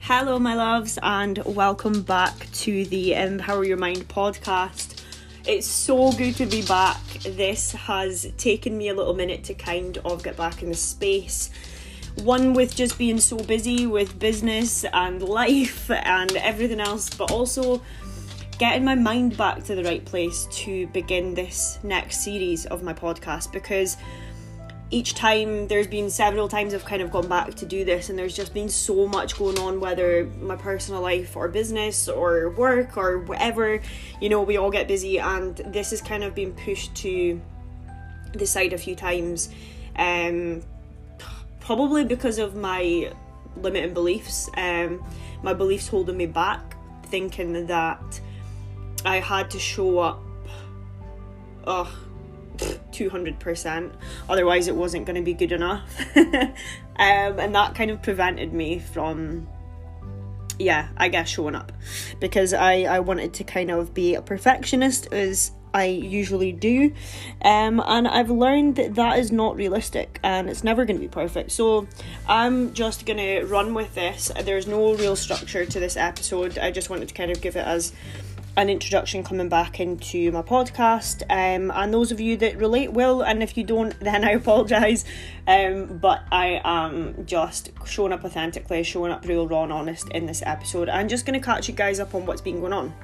Hello, my loves, and welcome back to the Empower Your Mind podcast. It's so good to be back. This has taken me a little minute to kind of get back in the space. One with just being so busy with business and life and everything else, but also getting my mind back to the right place to begin this next series of my podcast because each time there's been several times I've kind of gone back to do this, and there's just been so much going on, whether my personal life or business or work or whatever. You know, we all get busy, and this has kind of been pushed to the side a few times. Um, probably because of my limiting beliefs. Um, my beliefs holding me back, thinking that I had to show up. Ugh 200%. Otherwise, it wasn't going to be good enough. um, and that kind of prevented me from, yeah, I guess showing up. Because I, I wanted to kind of be a perfectionist as I usually do. Um, and I've learned that that is not realistic and it's never going to be perfect. So I'm just going to run with this. There's no real structure to this episode. I just wanted to kind of give it as an introduction coming back into my podcast. Um, and those of you that relate will, and if you don't, then I apologise. Um, but I am just showing up authentically, showing up real, raw, and honest in this episode. I'm just going to catch you guys up on what's been going on.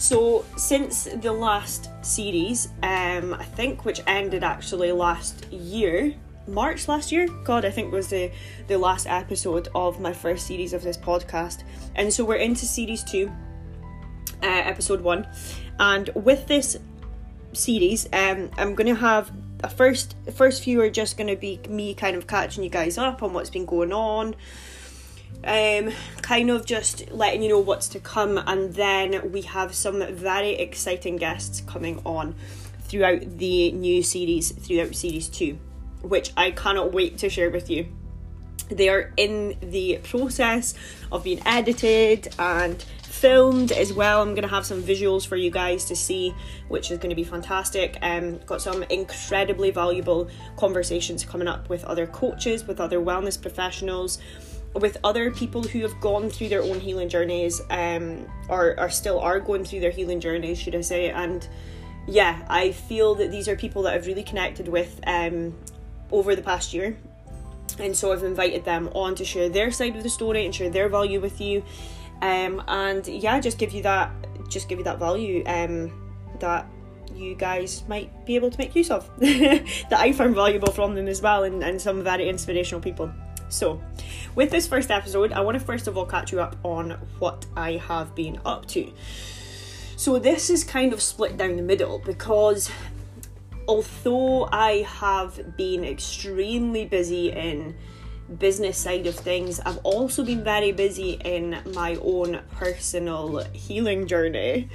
So, since the last series, um, I think which ended actually last year, March last year. God, I think was the the last episode of my first series of this podcast, and so we're into series two uh, episode one. And with this series, um, I'm gonna have a first first few are just gonna be me kind of catching you guys up on what's been going on. Um, kind of just letting you know what's to come, and then we have some very exciting guests coming on throughout the new series, throughout series two, which I cannot wait to share with you. They are in the process of being edited and filmed as well. I'm going to have some visuals for you guys to see, which is going to be fantastic. Um, got some incredibly valuable conversations coming up with other coaches, with other wellness professionals, with other people who have gone through their own healing journeys, um, or, still are going through their healing journeys, should I say. And yeah, I feel that these are people that I've really connected with um, over the past year. And so I've invited them on to share their side of the story and share their value with you um, and yeah, just give you that, just give you that value um, that you guys might be able to make use of that I found valuable from them as well, and, and some very inspirational people. So, with this first episode, I want to first of all catch you up on what I have been up to. So, this is kind of split down the middle because although I have been extremely busy in business side of things, I've also been very busy in my own personal healing journey,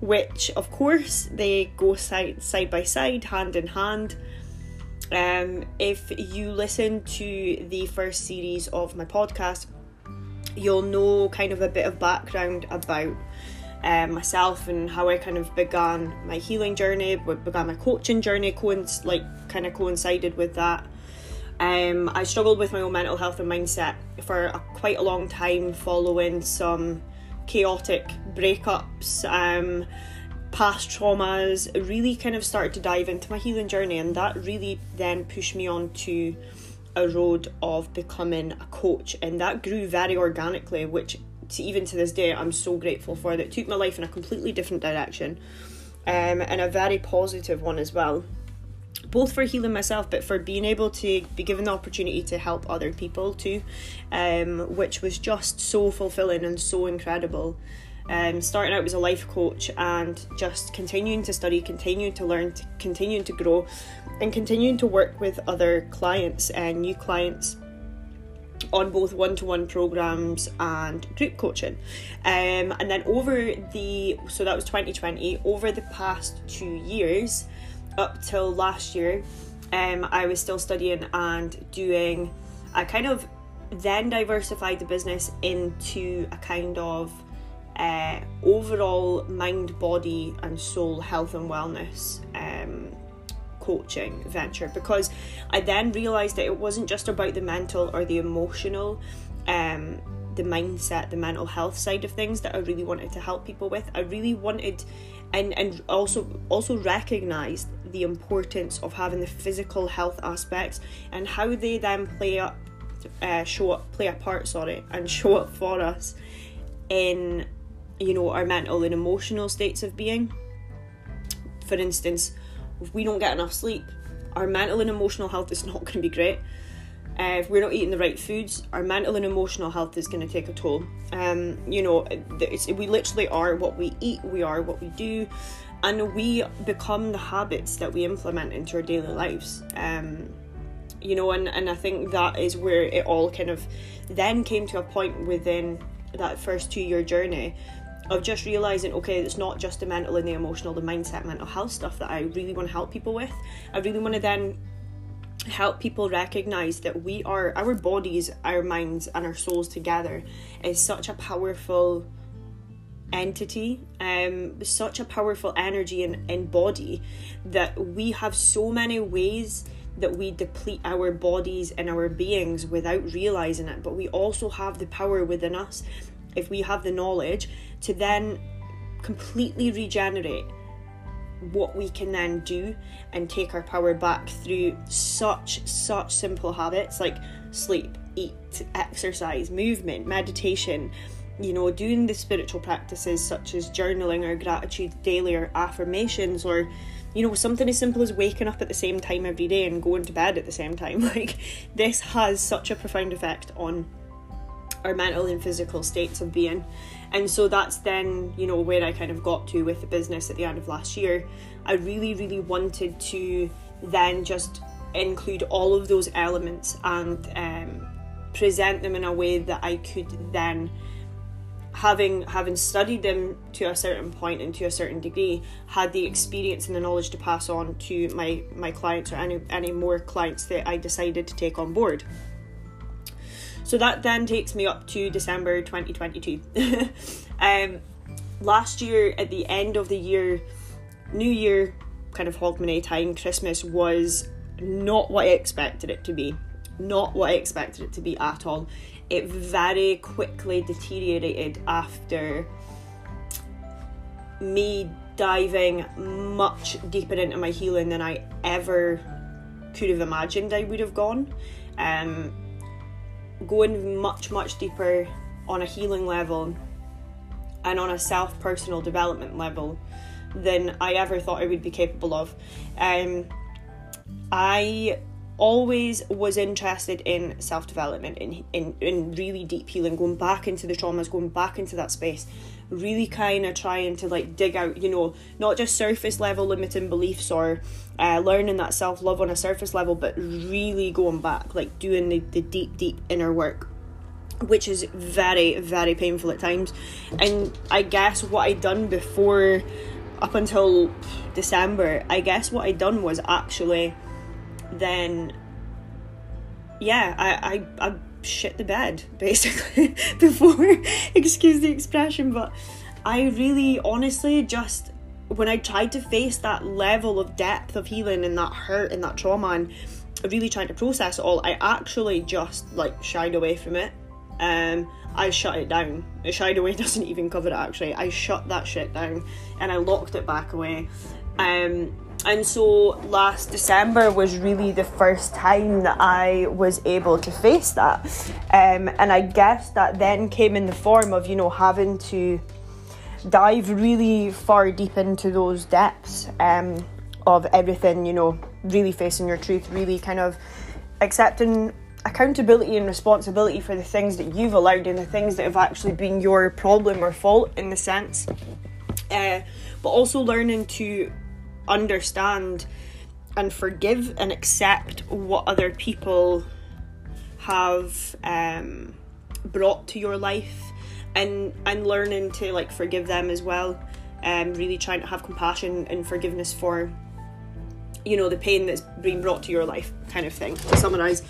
which of course they go side side by side, hand in hand. Um, if you listen to the first series of my podcast, you'll know kind of a bit of background about um, myself and how I kind of began my healing journey, began my coaching journey, coinc- like kind of coincided with that. Um, I struggled with my own mental health and mindset for a, quite a long time following some chaotic breakups, um, past traumas, really kind of started to dive into my healing journey, and that really then pushed me on to a road of becoming a coach, and that grew very organically, which to, even to this day I'm so grateful for. That took my life in a completely different direction, um, and a very positive one as well both for healing myself but for being able to be given the opportunity to help other people too um, which was just so fulfilling and so incredible um, starting out as a life coach and just continuing to study continuing to learn continuing to grow and continuing to work with other clients and new clients on both one-to-one programs and group coaching um, and then over the so that was 2020 over the past two years up till last year, um, I was still studying and doing. I kind of then diversified the business into a kind of uh, overall mind, body, and soul health and wellness um, coaching venture because I then realized that it wasn't just about the mental or the emotional um the mindset the mental health side of things that I really wanted to help people with. I really wanted and and also also recognized the importance of having the physical health aspects and how they then play up uh, show up play a part sorry and show up for us in you know our mental and emotional states of being. For instance if we don't get enough sleep our mental and emotional health is not going to be great uh, if we're not eating the right foods, our mental and emotional health is going to take a toll. Um, you know, we literally are what we eat, we are what we do, and we become the habits that we implement into our daily lives. Um, you know, and, and I think that is where it all kind of then came to a point within that first two year journey of just realizing okay it's not just the mental and the emotional the mindset mental health stuff that i really want to help people with. I really want to then help people recognize that we are our bodies our minds and our souls together is such a powerful entity um such a powerful energy and, and body that we have so many ways that we deplete our bodies and our beings without realizing it but we also have the power within us if we have the knowledge to then completely regenerate what we can then do and take our power back through such such simple habits like sleep eat exercise movement meditation you know doing the spiritual practices such as journaling or gratitude daily or affirmations or you know something as simple as waking up at the same time every day and going to bed at the same time. Like this has such a profound effect on our mental and physical states of being. And so that's then you know where i kind of got to with the business at the end of last year. I really really wanted to then just include all of those elements and um, present them in a way that i could then having having studied them to a certain point and to a certain degree had the experience and the knowledge to pass on to my my clients or any any more clients that i decided to take on board so that then takes me up to December 2022. um, last year, at the end of the year, New Year, kind of Hogmanay time, Christmas was not what I expected it to be. Not what I expected it to be at all. It very quickly deteriorated after me diving much deeper into my healing than I ever could have imagined I would have gone. Um, going much, much deeper on a healing level and on a self personal development level than I ever thought I would be capable of. Um, I always was interested in self development, in, in, in really deep healing, going back into the traumas, going back into that space, really kind of trying to like dig out, you know, not just surface level limiting beliefs or uh, learning that self love on a surface level, but really going back, like doing the, the deep, deep inner work. Which is very, very painful at times. And I guess what I'd done before, up until December, I guess what I'd done was actually then yeah, I, I, I shit the bed basically before excuse the expression, but I really honestly just when I tried to face that level of depth of healing and that hurt and that trauma and really trying to process it all, I actually just like shied away from it. Um, I shut it down. it Shied away doesn't even cover it actually. I shut that shit down and I locked it back away. Um, and so last December was really the first time that I was able to face that. Um, and I guess that then came in the form of, you know, having to dive really far deep into those depths um, of everything, you know, really facing your truth, really kind of accepting accountability and responsibility for the things that you've allowed and the things that have actually been your problem or fault in the sense. Uh, but also learning to understand and forgive and accept what other people have um, brought to your life and and learning to like forgive them as well. And um, really trying to have compassion and forgiveness for you know the pain that's being brought to your life kind of thing to summarize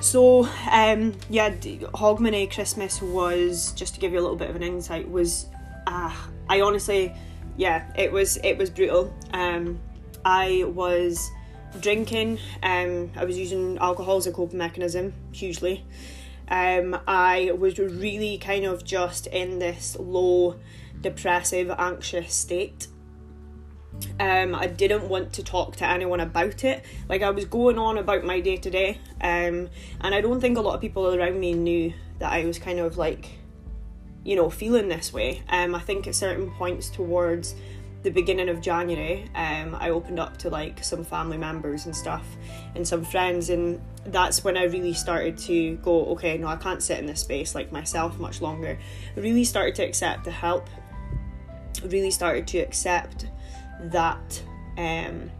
so um yeah hogmanay christmas was just to give you a little bit of an insight was uh, i honestly yeah, it was it was brutal. Um, I was drinking. Um, I was using alcohol as a coping mechanism hugely. Um, I was really kind of just in this low, depressive, anxious state. Um, I didn't want to talk to anyone about it. Like I was going on about my day to day, um, and I don't think a lot of people around me knew that I was kind of like, you know, feeling this way. Um, I think at certain points towards the beginning of January, um, I opened up to like some family members and stuff and some friends, and that's when I really started to go, okay, no, I can't sit in this space like myself much longer. I really started to accept the help, really started to accept that, um,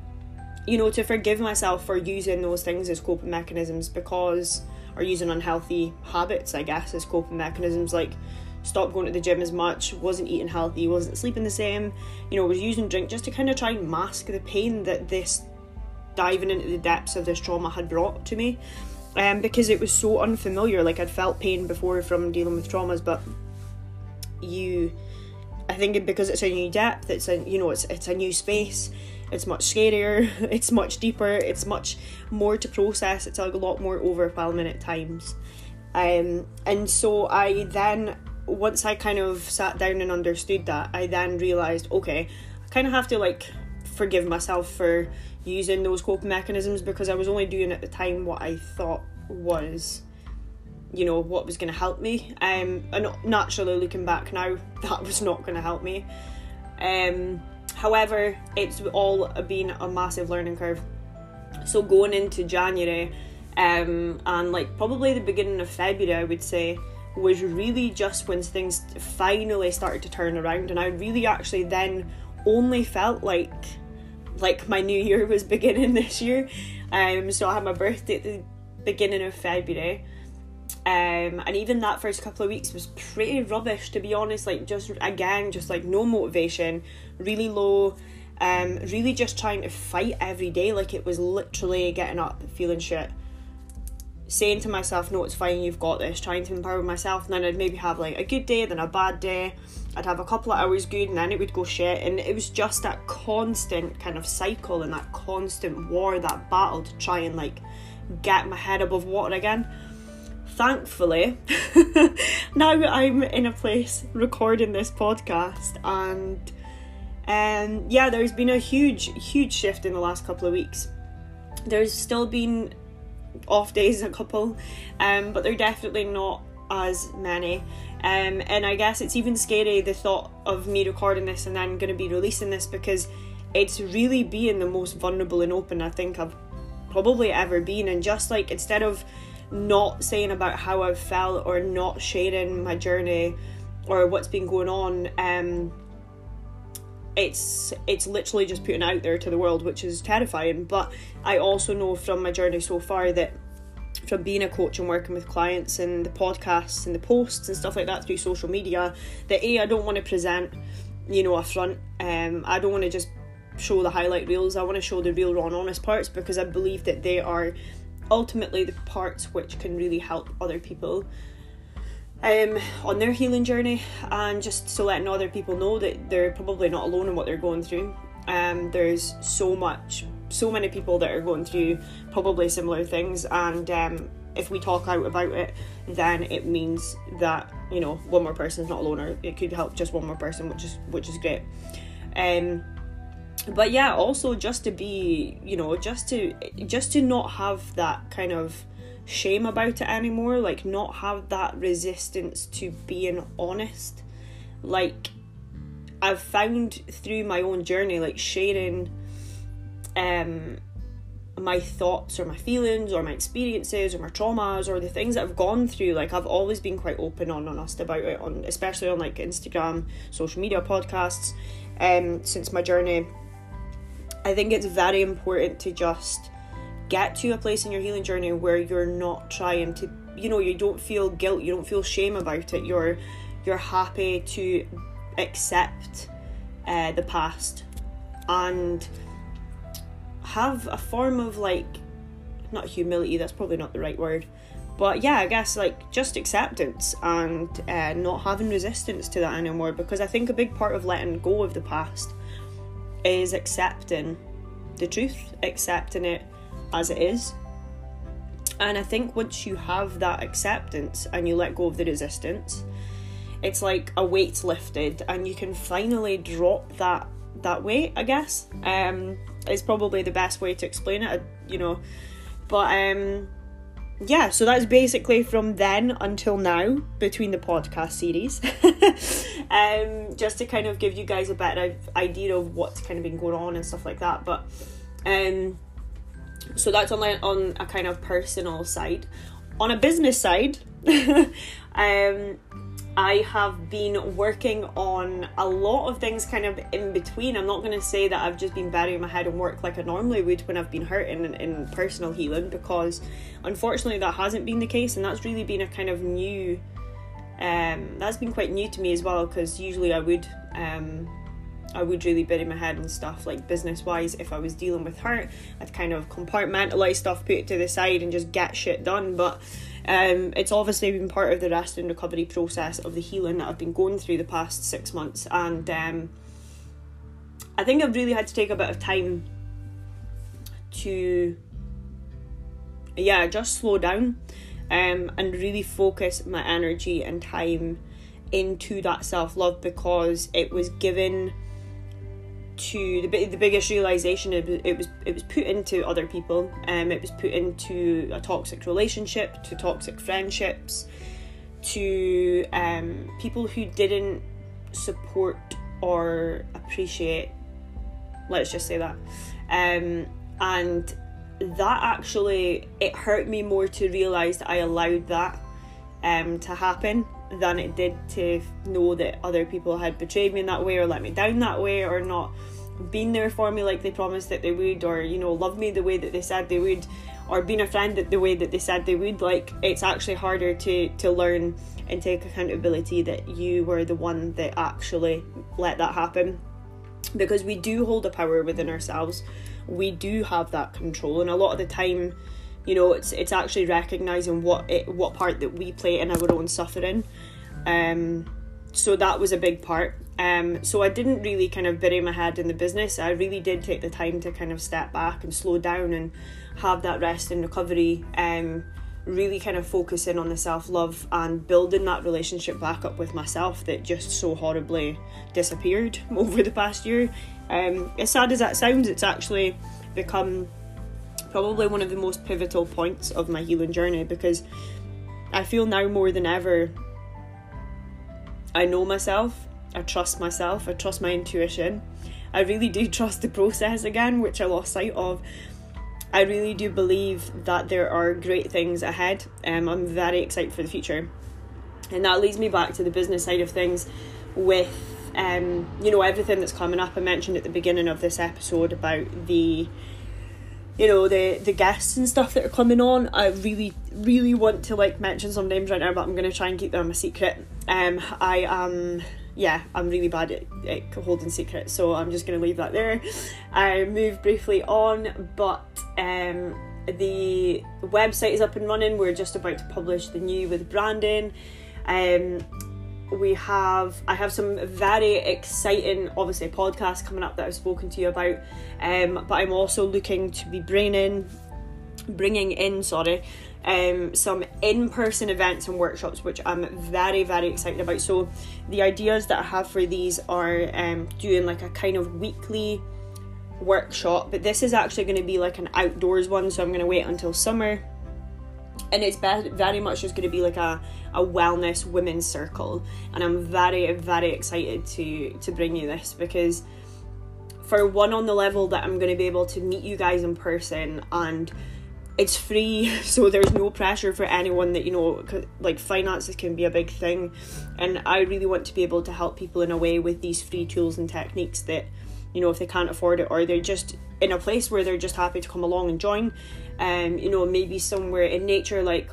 you know, to forgive myself for using those things as coping mechanisms because, or using unhealthy habits, I guess, as coping mechanisms like stopped going to the gym as much, wasn't eating healthy, wasn't sleeping the same, you know, was using drink just to kind of try and mask the pain that this diving into the depths of this trauma had brought to me. Um, because it was so unfamiliar. Like I'd felt pain before from dealing with traumas, but you, I think because it's a new depth, it's a you know it's it's a new space. It's much scarier. It's much deeper. It's much more to process. It's a lot more overwhelming at times. Um, and so I then once I kind of sat down and understood that, I then realised, okay, I kind of have to like forgive myself for using those coping mechanisms because I was only doing at the time what I thought was, you know, what was going to help me. Um, and naturally, looking back now, that was not going to help me. Um, however, it's all been a massive learning curve. So going into January, um, and like probably the beginning of February, I would say was really just when things finally started to turn around and I really actually then only felt like like my new year was beginning this year. Um so I had my birthday at the beginning of February. Um, and even that first couple of weeks was pretty rubbish to be honest like just again just like no motivation really low um really just trying to fight every day like it was literally getting up feeling shit saying to myself, no, it's fine, you've got this, trying to empower myself, and then I'd maybe have like a good day, then a bad day. I'd have a couple of hours good, and then it would go shit. And it was just that constant kind of cycle and that constant war, that battle to try and like get my head above water again. Thankfully, now I'm in a place recording this podcast, and um, yeah, there's been a huge, huge shift in the last couple of weeks. There's still been off days a couple, um, but they're definitely not as many. Um, and I guess it's even scary the thought of me recording this and then going to be releasing this because it's really being the most vulnerable and open I think I've probably ever been. And just like instead of not saying about how I've felt or not sharing my journey or what's been going on, um, it's it's literally just putting out there to the world which is terrifying. But i also know from my journey so far that from being a coach and working with clients and the podcasts and the posts and stuff like that through social media that a i don't want to present you know a front. Um i don't want to just show the highlight reels. I want to show the real raw and honest parts because i believe that they are ultimately the parts which can really help other people um, on their healing journey and just so letting other people know that they're probably not alone in what they're going through. Um, there's so much, so many people that are going through probably similar things, and um, if we talk out about it, then it means that you know one more person is not alone, or it could help just one more person, which is which is great. Um, but yeah, also just to be, you know, just to just to not have that kind of shame about it anymore, like not have that resistance to being honest. Like I've found through my own journey, like sharing um my thoughts or my feelings or my experiences or my traumas or the things that I've gone through, like I've always been quite open and honest about it on especially on like Instagram, social media podcasts, um since my journey. I think it's very important to just get to a place in your healing journey where you're not trying to you know you don't feel guilt you don't feel shame about it. You're you're happy to accept uh, the past and have a form of like not humility that's probably not the right word but yeah i guess like just acceptance and uh, not having resistance to that anymore. Because i think a big part of letting go of the past is accepting the truth, accepting it as it is. And I think once you have that acceptance and you let go of the resistance, it's like a weight lifted and you can finally drop that that weight, I guess. Um probably the best way to explain it, you know. But um yeah, so that's basically from then until now between the podcast series. um, just to kind of give you guys a better idea of what's kind of been going on and stuff like that. But um, so that's only on a kind of personal side. On a business side, um, I have been working on a lot of things kind of in between. I'm not going to say that I've just been burying my head and work like I normally would when I've been hurting in, in personal healing because unfortunately that hasn't been the case and that's really been a kind of new um, that's been quite new to me as well because usually I would um, I would really bury my head and stuff like business wise if I was dealing with hurt I'd kind of compartmentalize stuff put it to the side and just get shit done but um, it's obviously been part of the rest and recovery process of the healing that I've been going through the past six months, and um, I think I've really had to take a bit of time to, yeah, just slow down um, and really focus my energy and time into that self love because it was given to the the biggest realization it was, it was it was put into other people. Um it was put into a toxic relationship to toxic friendships to um people who didn't support or appreciate let's just say that. Um and that actually it hurt me more to realize that I allowed that um to happen than it did to know that other people had betrayed me in that way or let me down that way or not been there for me like they promised that they would or you know love me the way that they said they would or been a friend the way that they said they would. Like it's actually harder to to learn and take accountability that you were the one that actually let that happen. Because we do hold a power within ourselves. We do have that control and a lot of the time you know it's it's actually recognizing what it what part that we play in our own suffering. Um so that was a big part. Um so i didn't really kind of bury my head in the business. I really did take the time to kind of step back and slow down and have that rest and recovery um really kind of focus in on the self-love and building that relationship back up with myself that just so horribly disappeared over the past year. Um as sad as that sounds it's actually become probably one of the most pivotal points of my healing journey because I feel now more than ever I know myself, I trust myself, I trust my intuition. I really do trust the process again, which I lost sight of. I really do believe that there are great things ahead. Um, I'm very excited for the future. And that leads me back to the business side of things with um, you know everything that's coming up. I mentioned at the beginning of this episode about the you know the the guests and stuff that are coming on i really really want to like mention some names right now but i'm going to try and keep them a secret. Um i am yeah i'm really bad at, at holding secrets so i'm just going to leave that there. I move briefly on but um the website is up and running. We're just about to publish the new with branding um we have I have some very exciting obviously podcasts coming up that I've spoken to you about um, but I'm also looking to be bringing bringing in sorry um, some in-person events and workshops which I'm very very excited about. So the ideas that I have for these are um, doing like a kind of weekly workshop but this is actually going to be like an outdoors one so I'm going to wait until summer and it's very much just going to be like a, a wellness women's circle. And i'm very very excited to to bring you this because for one on the level that i'm going to be able to meet you guys in person and it's free so there's no pressure for anyone that you know like finances can be a big thing. And i really want to be able to help people in a way with these free tools and techniques that you know if they can't afford it or they're just in a place where they're just happy to come along and join um you know maybe somewhere in nature like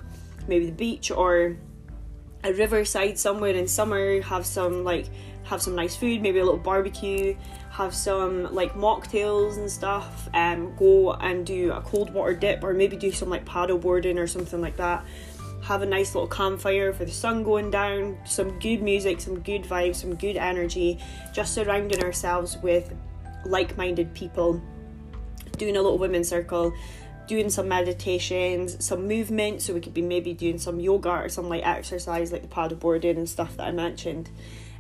maybe the beach or a riverside somewhere in summer have some like have some nice food maybe a little barbecue have some like mocktails and stuff um go and do a cold water dip or maybe do some like paddle boarding or something like that. Have a nice little campfire for the sun going down some good music some good vibes some good energy just surrounding ourselves with like-minded people doing a little women's circle, doing some meditations, some movement. So we could be maybe doing some yoga or some light exercise like the paddle boarding and stuff that I mentioned.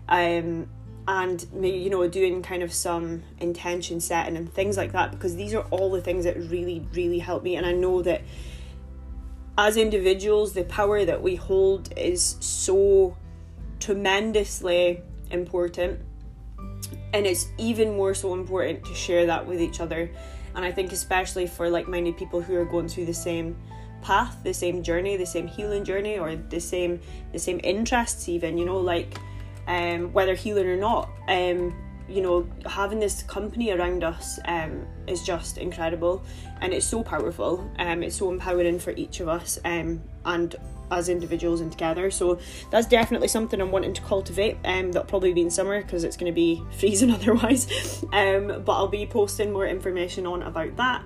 Um, and maybe you know doing kind of some intention setting and things like that because these are all the things that really really help me and i know that as individuals the power that we hold is so tremendously important and it's even more so important to share that with each other and i think especially for like-minded people who are going through the same path the same journey the same healing journey or the same the same interests even you know like um, whether healing or not. Um, you know, having this company around us um, is just incredible and it's so powerful. Um, it's so empowering for each of us um, and as individuals and together. So that's definitely something I'm wanting to cultivate. Um, that'll probably be in summer because it's going to be freezing otherwise. Um, but I'll be posting more information on about that.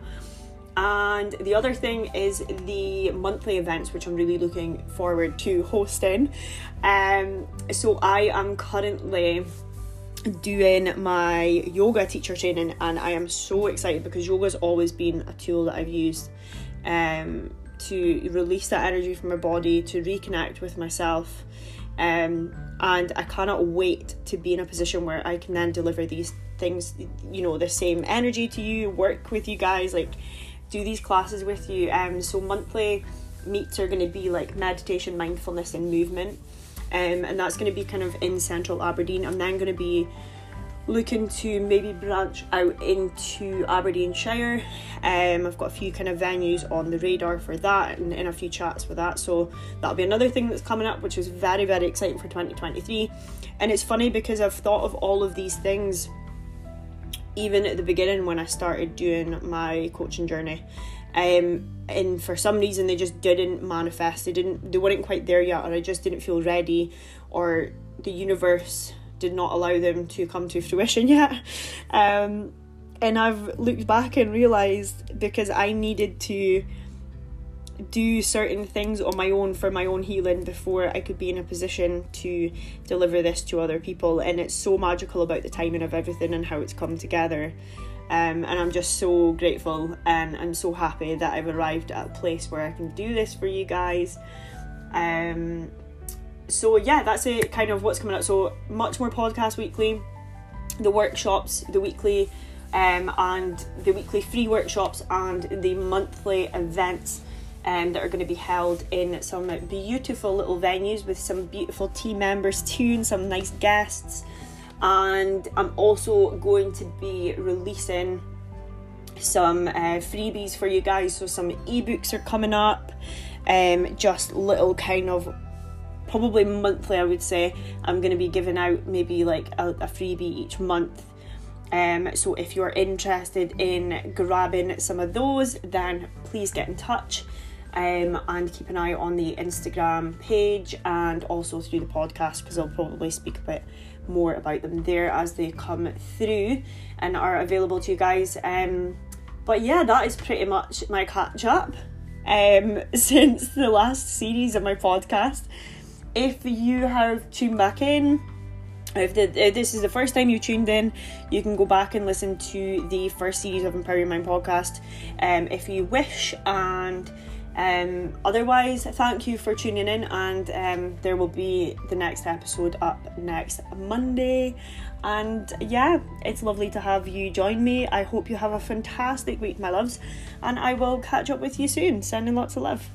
And the other thing is the monthly events, which I'm really looking forward to hosting. Um, so I am currently doing my yoga teacher training, and I am so excited because yoga has always been a tool that I've used um, to release that energy from my body, to reconnect with myself. Um, and I cannot wait to be in a position where I can then deliver these things, you know, the same energy to you, work with you guys, like do these classes with you. Um, so monthly meets are going to be like meditation, mindfulness, and movement, um, and that's going to be kind of in central Aberdeen. I'm then going to be looking to maybe branch out into Aberdeenshire. Um, I've got a few kind of venues on the radar for that and in a few chats for that. So that'll be another thing that's coming up, which is very, very exciting for 2023. And it's funny because I've thought of all of these things even at the beginning when I started doing my coaching journey. Um, and for some reason they just didn't manifest. They didn't. They weren't quite there yet, or I just didn't feel ready, or the universe did not allow them to come to fruition yet. Um, and I've looked back and realized because I needed to do certain things on my own for my own healing before I could be in a position to deliver this to other people. And it's so magical about the timing of everything and how it's come together. Um, and I'm just so grateful and I'm so happy that I've arrived at a place where I can do this for you guys. Um, so yeah, that's it. Kind of what's coming up. So much more podcast weekly, the workshops, the weekly, um, and the weekly free workshops and the monthly events um, that are going to be held in some beautiful little venues with some beautiful team members too and some nice guests. And I'm also going to be releasing some uh, freebies for you guys. So some ebooks are coming up. Um, just little kind of probably monthly, I would say. I'm going to be giving out maybe like a, a freebie each month. Um, so if you're interested in grabbing some of those, then please get in touch um, and keep an eye on the Instagram page and also through the podcast because I'll probably speak a bit more about them there as they come through and are available to you guys. Um, but yeah, that is pretty much my catch up um, since the last series of my podcast. If you have tuned back in, if, the, if this is the first time you tuned in, you can go back and listen to the first series of Empower Your Mind podcast um, if you wish. And um, otherwise, thank you for tuning in, and um, there will be the next episode up next Monday. And yeah, it's lovely to have you join me. I hope you have a fantastic week, my loves, and I will catch up with you soon. Sending lots of love.